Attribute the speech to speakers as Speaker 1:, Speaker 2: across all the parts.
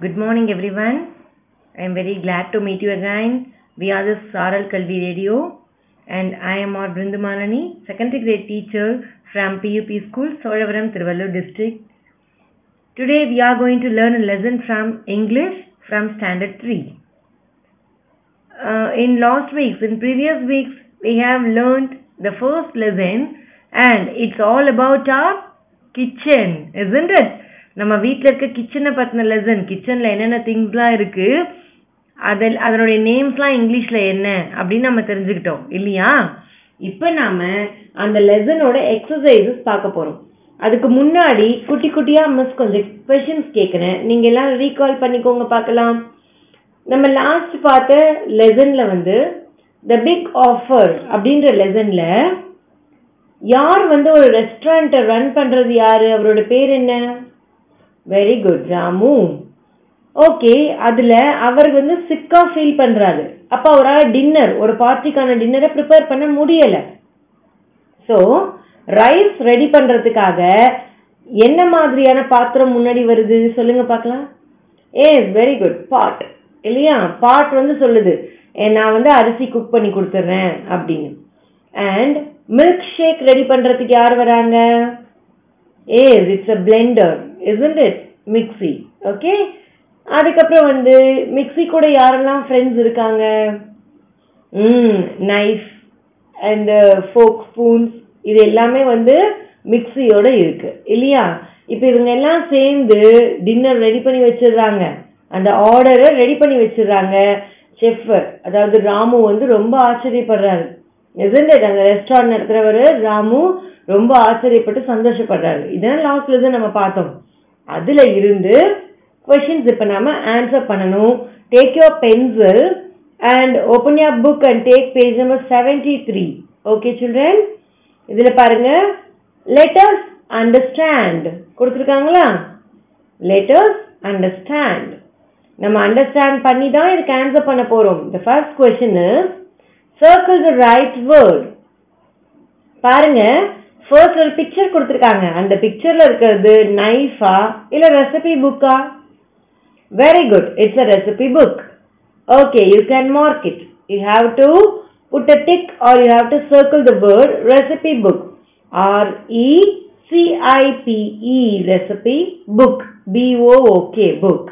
Speaker 1: Good morning, everyone. I am very glad to meet you again. We are the Saral Kalvi Radio, and I am our Brindamalani, secondary grade teacher from PUP School, Solavaram, Tiruvallur district. Today we are going to learn a lesson from English from Standard 3. Uh, in last weeks, in previous weeks, we have learned the first lesson, and it's all about our kitchen, isn't it? நம்ம வீட்டில் இருக்க கிச்சனை பற்றின lesson கிச்சனில் என்னென்ன திங்ஸ்லாம் இருக்குது அதில் அதனுடைய நேம்ஸ்லாம் இங்கிலீஷில் என்ன அப்படின்னு நம்ம தெரிஞ்சுக்கிட்டோம். இல்லையா? இப்போ நாம் அந்த லெசனோட எக்ஸசைசஸ் பார்க்க போகிறோம் அதுக்கு முன்னாடி குட்டி குட்டியாக மிஸ் கொஞ்சம் கொஷின்ஸ் கேட்குறேன் நீங்கள் எல்லாம் ரீகால் பண்ணிக்கோங்க பார்க்கலாம். நம்ம லாஸ்ட் பார்த்த லெசனில் வந்து த பிக் ஆஃபர் அப்படின்ற லெசனில் யார் வந்து ஒரு ரெஸ்டாரண்ட்டை ரன் பண்ணுறது யார்? அவரோட பேர் என்ன? வெரி குட் ராமு ஓகே அதில் அவர் வந்து சிக்காக ஃபீல் பண்ணுறாரு அப்போ அவரால் டின்னர் ஒரு பார்ட்டிக்கான டின்னரை ப்ரிப்பேர் பண்ண முடியலை. ஸோ ரைஸ் ரெடி பண்ணுறதுக்காக என்ன மாதிரியான பாத்திரம் முன்னாடி வருது? சொல்லுங்க பார்க்கலாம். ஏ வெரி குட் பாட் இல்லையா? பாட் வந்து சொல்லுது. நான் வந்து அரிசி குக் பண்ணி கொடுத்துட்றேன் அப்படின்னு. அண்ட் மில்க் ஷேக் ரெடி பண்ணுறதுக்கு யார் வராங்க? ஏ it's a blender isn't it? Mixie okay அதுக்கப்புறம் வந்து மிக்ஸி கூட யாரெல்லாம் ஃப்ரெண்ட்ஸ் இருக்காங்க? ம் நைஃப் அண்ட் ஃபோக் ஸ்பூன்ஸ் இது எல்லாமே வந்து மிக்ஸியோட இருக்கு இல்லையா? இப்போ இவங்க எல்லாம் சேர்ந்து டின்னர் ரெடி பண்ணி வச்சிடுறாங்க. அந்த ஆர்டரை ரெடி பண்ணி வச்சிடுறாங்க. செஃப் அதாவது ராமு வந்து ரொம்ப ஆச்சரியப்படுறாரு. எதுன்னு அங்கே ரெஸ்டாரண்ட் நடத்துகிறவர் ராமு ரொம்ப ஆச்சரியப்பட்டு சந்தோஷப்படுறாரு. இதெல்லாம் லாஸ்ட்ல இருந்து நம்ம பார்த்தோம். அதுல இருந்து கொஷின்ஸ் இப்போ நாம ஆன்சர் பண்ணணும். Take your pencil and open your book and take page number seventy three okay children இதில் பாருங்க. லெட்டர்ஸ் அண்டர்ஸ்டாண்ட் கொடுத்துருக்காங்களா? லெட்டர்ஸ் அண்டர்ஸ்டாண்ட் நம்ம அண்டர்ஸ்டாண்ட் பண்ணி தான் இதுக்கு ஆன்சர் பண்ண போகிறோம் the first question circle the right word பாருங்க. ஃபர்ஸ்ட் ஒரு பிக்சர் கொடுத்துருக்காங்க. அந்த பிக்சரில் இருக்கிறது நைஃபா இல்லை ரெசிபி புக்கா very good it's a recipe book okay you can mark it you have to put a tick are you have to circle the word recipe book R E C I P E recipe book B O O K book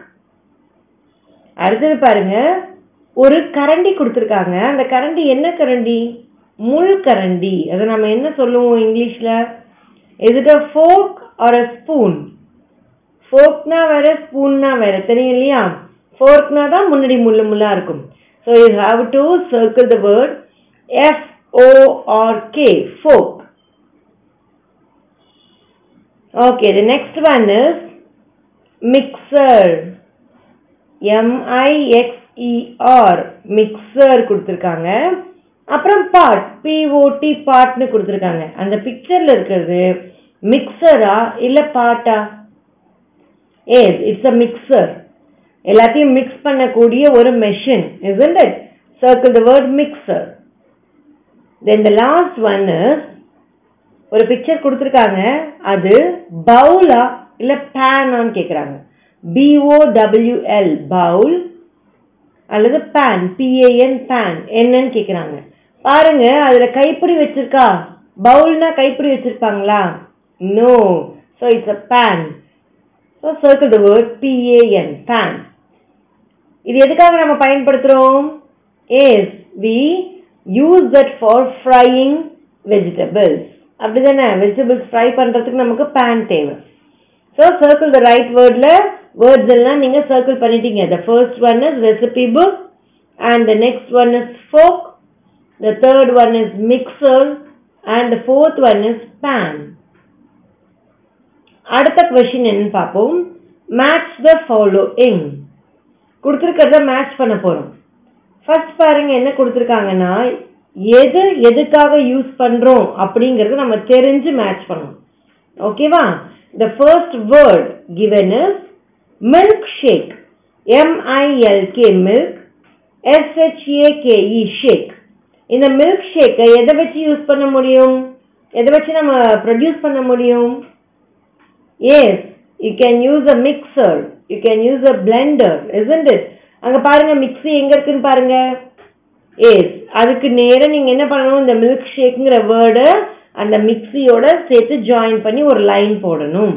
Speaker 1: அடுத்தது பாருங்க. ஒரு கரண்டி கொடுத்துருக்காங்க. அந்த கரண்டி என்ன கரண்டி? முள் கரண்டி அதை நம்ம என்ன சொல்லுவோம் இங்கிலீஷில்? Is it a fork or a spoon ஃபோக்னா வேற ஸ்பூன்னா வேற. தெரியும் இல்லையா? ஃபோர்க்னா தான் முன்னாடி முள்ளு முள்ளாக இருக்கும். So you have to circle the word F O R K fork okay the next one is mixer M I X E R mixer கொடுத்துருக்காங்க. அப்புறம் பாட் பிஓடி பாட்னு கொடுத்துருக்காங்க. அந்த பிக்சர்ல இருக்கிறது மிக்சரா இல்ல பாட்டா ஏ இட்ஸ் அ மிக்சர் எல்லாத்தையும் மிக்ஸ் பண்ணக்கூடிய ஒரு machine isn't it? Circle the word mixer. Then the last one is ஒரு பிக்சர் கொடுத்துருக்காங்க. அது பவுலா இல்ல பேனான்னு பிஓ பிஓடபிள்யூஎல் பவுல் அல்லது பேன் பிஏஎன் பேன் என்னன்னு கேட்குறாங்க பாருங்க அதுல கைப்பிடி வச்சிருக்கா? பவுல்னா கைப்பிடி வச்சிருப்பாங்களா? No so it's a pan so circle the word P A N pan இது எதுக்காக நம்ம பயன்படுத்துகிறோம் as we use that for frying vegetables அப்படி தானே வெஜிடபிள்ஸ் ஃப்ரை பண்ணுறதுக்கு நமக்கு பேன் தேவை. ஸோ சர்க்கிள் த ரைட் வேர்டில் வேர்ட்ஸ் எல்லாம் நீங்கள் சர்க்கிள் பண்ணிட்டீங்க. The first one is recipe book and the next one is fork the third one is mixer and the fourth one is pan அடுத்த question என்னன்னு பார்ப்போம். Match the following கொடுத்துருக்கிறத match பண்ண போகிறோம் ஃபர்ஸ்ட் பாருங்க என்ன கொடுத்துருக்காங்கன்னா எது எதுக்காக யூஸ் பண்ணுறோம் அப்படிங்கிறத நம்ம தெரிஞ்சு மேட்ச் பண்ணணும். ஓகேவா the first word given is milk shake M I L K milk S H A K E shake இந்த மில்க் ஷேக்கை எதை வச்சு யூஸ் பண்ண முடியும்? எதை வச்சு நம்ம ப்ரொடியூஸ் பண்ண முடியும்? Yes you can use a mixer you can use a blender isn't அங்கே அங்க பாருங்க மிக்ஸி எங்க இருக்குன்னு பாருங்க. எஸ் அதுக்கு நேராக நீங்க என்ன பண்ணணும்? இந்த மில்க் ஷேக்குங்கிற வேர்டை அந்த மிக்ஸியோட சேர்த்து ஜாயின் பண்ணி ஒரு லைன் போடணும்.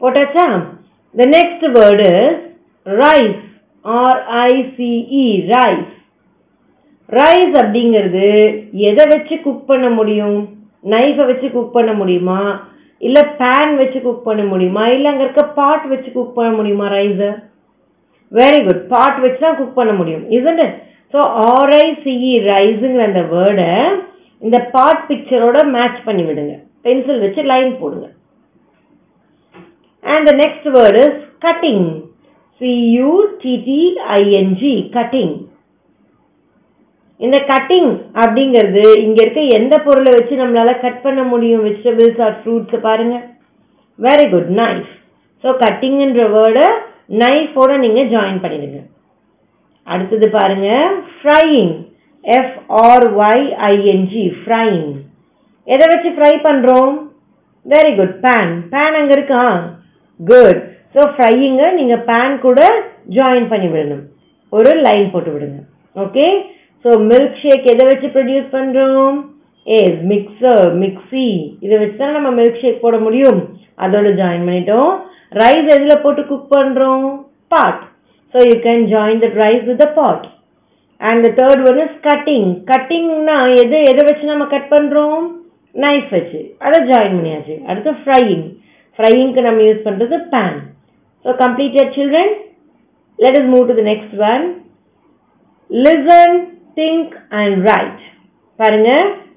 Speaker 1: போட்டாச்சா? The next word rice R I C E rice rice அப்படிங்கிறது எதை வச்சு குக் பண்ண முடியும்? நைஃபை வச்சு குக் பண்ண முடியுமா? இல்லை பேன் வச்சு குக் பண்ண முடியுமா? இல்லை அங்கே இருக்க பாட் வச்சு குக் பண்ண முடியுமா ரைஸை வெரி குட் பாட் வச்சு தான் குக் பண்ண முடியும் isn't ஸோ ஸோ ஆர்ஐசிஇ ரைஸுங்கிற அந்த வேர்டை இந்த பாட் பிக்சரோட மேட்ச் பண்ணி விடுங்க. பென்சில் வச்சு லைன் போடுங்க. And the next word is cutting சியூடிடிஐஎன்ஜி cutting இந்த கட்டிங் அப்படிங்கிறது இங்க இருக்க எந்த பொருளை வச்சு நம்மளால கட் பண்ண முடியும்? வெஜிடபிள்ஸ் ஆர் ஃப்ரூட்ஸ் பாருங்க. வெரி குட் நைஃப் ஸோ கட்டிங்ன்ற வேர்டை நைஃபோட நீங்க ஜாயின் பண்ணிடுங்க. அடுத்தது பாருங்க ஃப்ரையிங் எஃப்ஆர்ஒய்ஐஎன்ஜி ஃப்ரையிங் ஃப்ரைங் எதை வச்சு ஃப்ரை பண்ணுறோம் வெரி குட் பேன் பேன் அங்கே இருக்கா? குட் ஸோ ஃப்ரையிங்கை நீங்கள் பேன் கூட ஜாயின் பண்ணி விடணும் ஒரு லைன் போட்டு விடுங்க ஓகே ஸோ மில்க் ஷேக் எதை வச்சு ப்ரொடியூஸ் பண்ணுறோம் ஏஸ் மிக்சர் மிக்ஸி இதை வச்சு தான் நம்ம மில்க் ஷேக் போட முடியும். அதோட ஜாயின் பண்ணிட்டோம். ரைஸ் எதில் போட்டு குக் பண்ணுறோம் pot so you can join the rice with the pot and the third one is cutting கட்டிங்னா எது? எதை வச்சு நம்ம கட் பண்ணுறோம் நைஃப் வச்சு. அதை ஜாயின் பண்ணியாச்சு. அடுத்து ஃப்ரையிங் ஃப்ரையிங்க்கு நம்ம யூஸ் பண்ணுறது pan so completed children let is move to the next one listen think and write பாருங்க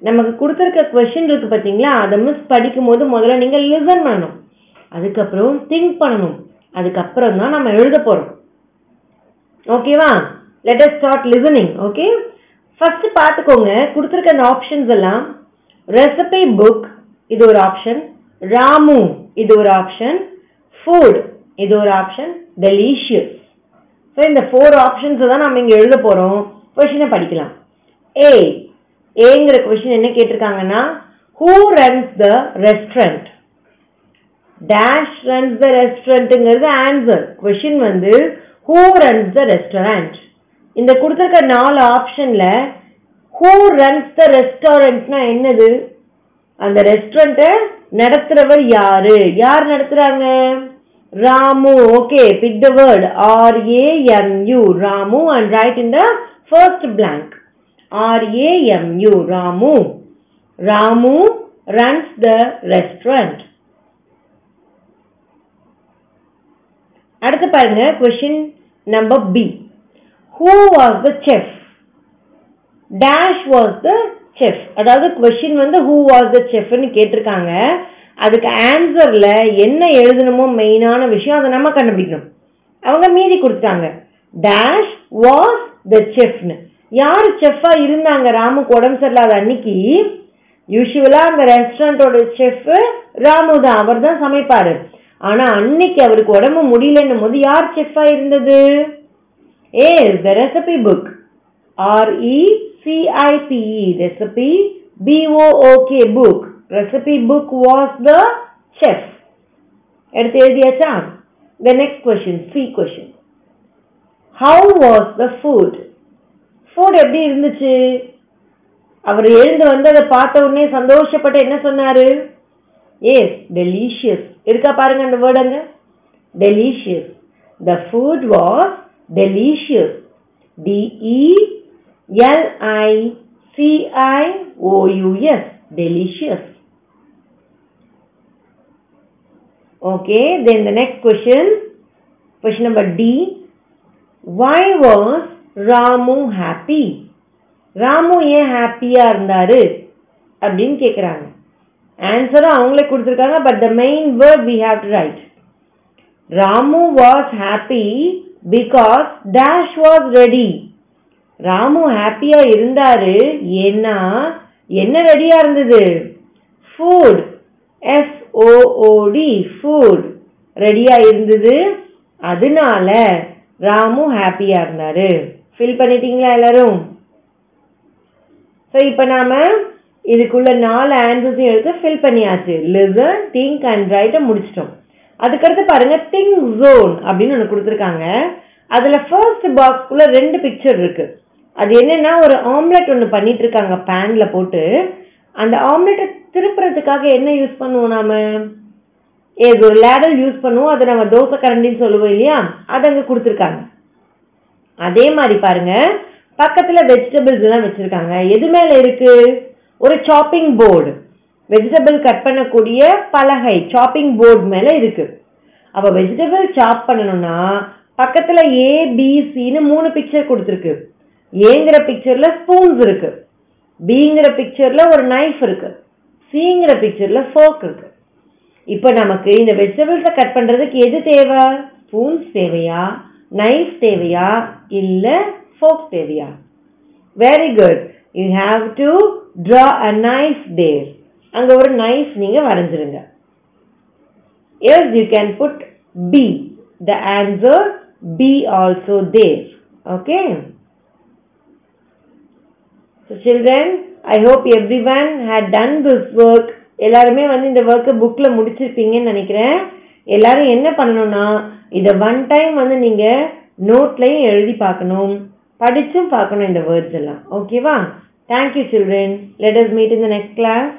Speaker 1: நமக்கு கொடுத்துருக்க கொஸ்டின் இருக்கு பார்த்தீங்களா அதை மிஸ் படிக்கும் போது முதல்ல நீங்கள் லிசன் பண்ணணும். அதுக்கப்புறம் திங்க் பண்ணணும். அதுக்கப்புறம் தான் நம்ம எழுத போகிறோம் ஓகேவா let us start listening okay first பார்த்துக்கோங்க கொடுத்துருக்க அந்த ஆப்ஷன்ஸ் எல்லாம். ரெசிபி புக் இது ஒரு ஆப்ஷன் ராமு இது ஒரு ஆப்ஷன் ஃபுட் இது ஒரு ஆப்ஷன் டெலிஷியஸ் ஸோ இந்த ஃபோர் ஆப்ஷன்ஸை தான் நம்ம இங்கே எழுத போகிறோம் கொஷினை படிக்கலாம். ஏ ஏங்கிற கொஷின் என்ன கேட்டிருக்காங்கன்னா who runs the restaurant dash runs the ரெஸ்டாரண்ட்டுங்கிறது answer question வந்து ஹூ ரன்ஸ் த ரெஸ்டாரண்ட் இந்த கொடுத்துருக்க நாலு ஆப்ஷனில் ஹூ ரன்ஸ் த ரெஸ்டாரண்ட்னா என்னது? அந்த ரெஸ்டாரண்ட்டை நடத்துகிறவர் யாரு? யார் நடத்துகிறாங்க Ramu. Okay pick the word R A M U Ramu and write in the first blank R U Ramu Ramu runs the restaurant அடுத்து பாருங்க question number B who was the chef dash was the chef அதாவது question வந்து who was the செஃப்னு கேட்டிருக்காங்க. அதுக்கு ஆன்சரில் என்ன எழுதணுமோ மெயினான விஷயம் அதை நம்ம கண்டுபிடிக்கணும். அவங்க மீதி கொடுத்தாங்க டேஷ் வாஸ் த செஃப்னு யார் செஃப்பாக இருந்தாங்க ராமுக்கு உடம்பு சரியில்லாத அன்னைக்கு யூஸ்வலாக அந்த ரெஸ்டாரண்ட்டோட செஃப் ராமு தான். அவர் தான் சமைப்பார். ஆனால் அன்னைக்கு அவருக்கு உடம்பு முடியலன்னும் போது யார் செஃப்பாக இருந்தது? ஏ the recipe book R E C I P E recipe B O O K book recipe book was the chef எடுத்து எழுதியாச்சா? The next question C question how was the food food எப்படி இருந்துச்சு? அவர் எழுந்து வந்து அதை பார்த்த உடனே சந்தோஷப்பட்டு என்ன சொன்னாரு? எஸ் டெலிஷியஸ் இருக்கா பாருங்க அந்த வேர்டுங்க delicious the food was delicious D E C I O U S delicious Okay, then the next question, question number D. Why was Ramu happy Ramu ஏன் ஹாப்பியா இருந்தாரு? அப்படின்னு கேட்குறாங்க ஆன்சரும் அவங்களே கொடுத்துருக்காங்க but the main word we have to write Ramu was happy because dash was ready Ramu ஹாப்பியா இருந்தாரு ஏன்னா என்ன ரெடியா இருந்தது? ஃபுட் எஸ் ஓஓடி ஃபுட் ரெடியா இருந்தது. அதனால ராமு ஹாப்பியாக இருந்தார். ஃபில் பண்ணிட்டீங்களா எல்லாரும்? ஸோ இப்போ நாம் இதுக்குள்ள நாலு ஆன்சர்ஸையும் எடுத்து ஃபில் பண்ணியாச்சு. லிசன் திங்க் அண்ட் ரைட்டை முடிச்சிட்டோம். அதுக்கடுத்து பாருங்க திங் ஜோன் அப்படின்னு ஒன்று கொடுத்துருக்காங்க. அதில் ஃபர்ஸ்ட் பாக்ஸ்க்குள்ள ரெண்டு பிக்சர் இருக்கு. அது என்னென்னா ஒரு ஆம்லெட் ஒன்று பண்ணிட்டு இருக்காங்க பேனில் போட்டு. அந்த ஆம்லெட்டை திருப்புறதுக்காக என்ன யூஸ் பண்ணுவோம் நாம? ஏதோ ஒரு லேடல் யூஸ் பண்ணுவோம் அதை நம்ம தோசை கரண்டின்னு சொல்லுவோம் இல்லையா? அது அங்கே கொடுத்துருக்காங்க. அதே மாதிரி பாருங்க பக்கத்தில் வெஜிடபிள்ஸ் எல்லாம் வச்சுருக்காங்க. எது மேலே இருக்கு? ஒரு சாப்பிங் போர்டு வெஜிடபிள் கட் பண்ணக்கூடிய பலகை சாப்பிங் போர்டு மேலே இருக்கு. அப்போ வெஜிடபிள் சாப் பண்ணணும்னா பக்கத்தில் ஏ மூணு பிக்சர் கொடுத்துருக்கு. ஏங்கிற பிக்சரில் ஸ்பூன்ஸ் இருக்கு. பிங்கிற பிக்சரில் ஒரு நைஃப் இருக்கு. சிங்கிற பிக்சரில் ஃபோர்க் இருக்கு. இப்போ நமக்கு இந்த வெஜிடபிள்ஸை கட் பண்றதுக்கு எது தேவை? ஸ்பூன்ஸ் தேவையா? நைஃப் தேவையா? இல்லை ஃபோர்க் தேவையா? Very good you have to draw a knife there அங்கே ஒரு நைஃப் நீங்கள் வரைஞ்சிருங்க. Yes you can put B the answer B also there okay So children, I hope everyone had done this work. எல்லாருமே வந்து இந்த ஒர்க்கை புக்கில் முடிச்சிருப்பீங்கன்னு நினைக்கிறேன். எல்லாரும் என்ன பண்ணணும்னா இதை ஒன் டைம் வந்து நீங்கள் நோட்லையும் எழுதி பார்க்கணும். படித்தும் பார்க்கணும் இந்த வேர்ட்ஸ் எல்லாம். ஓகேவா thank you children let us meet in the next class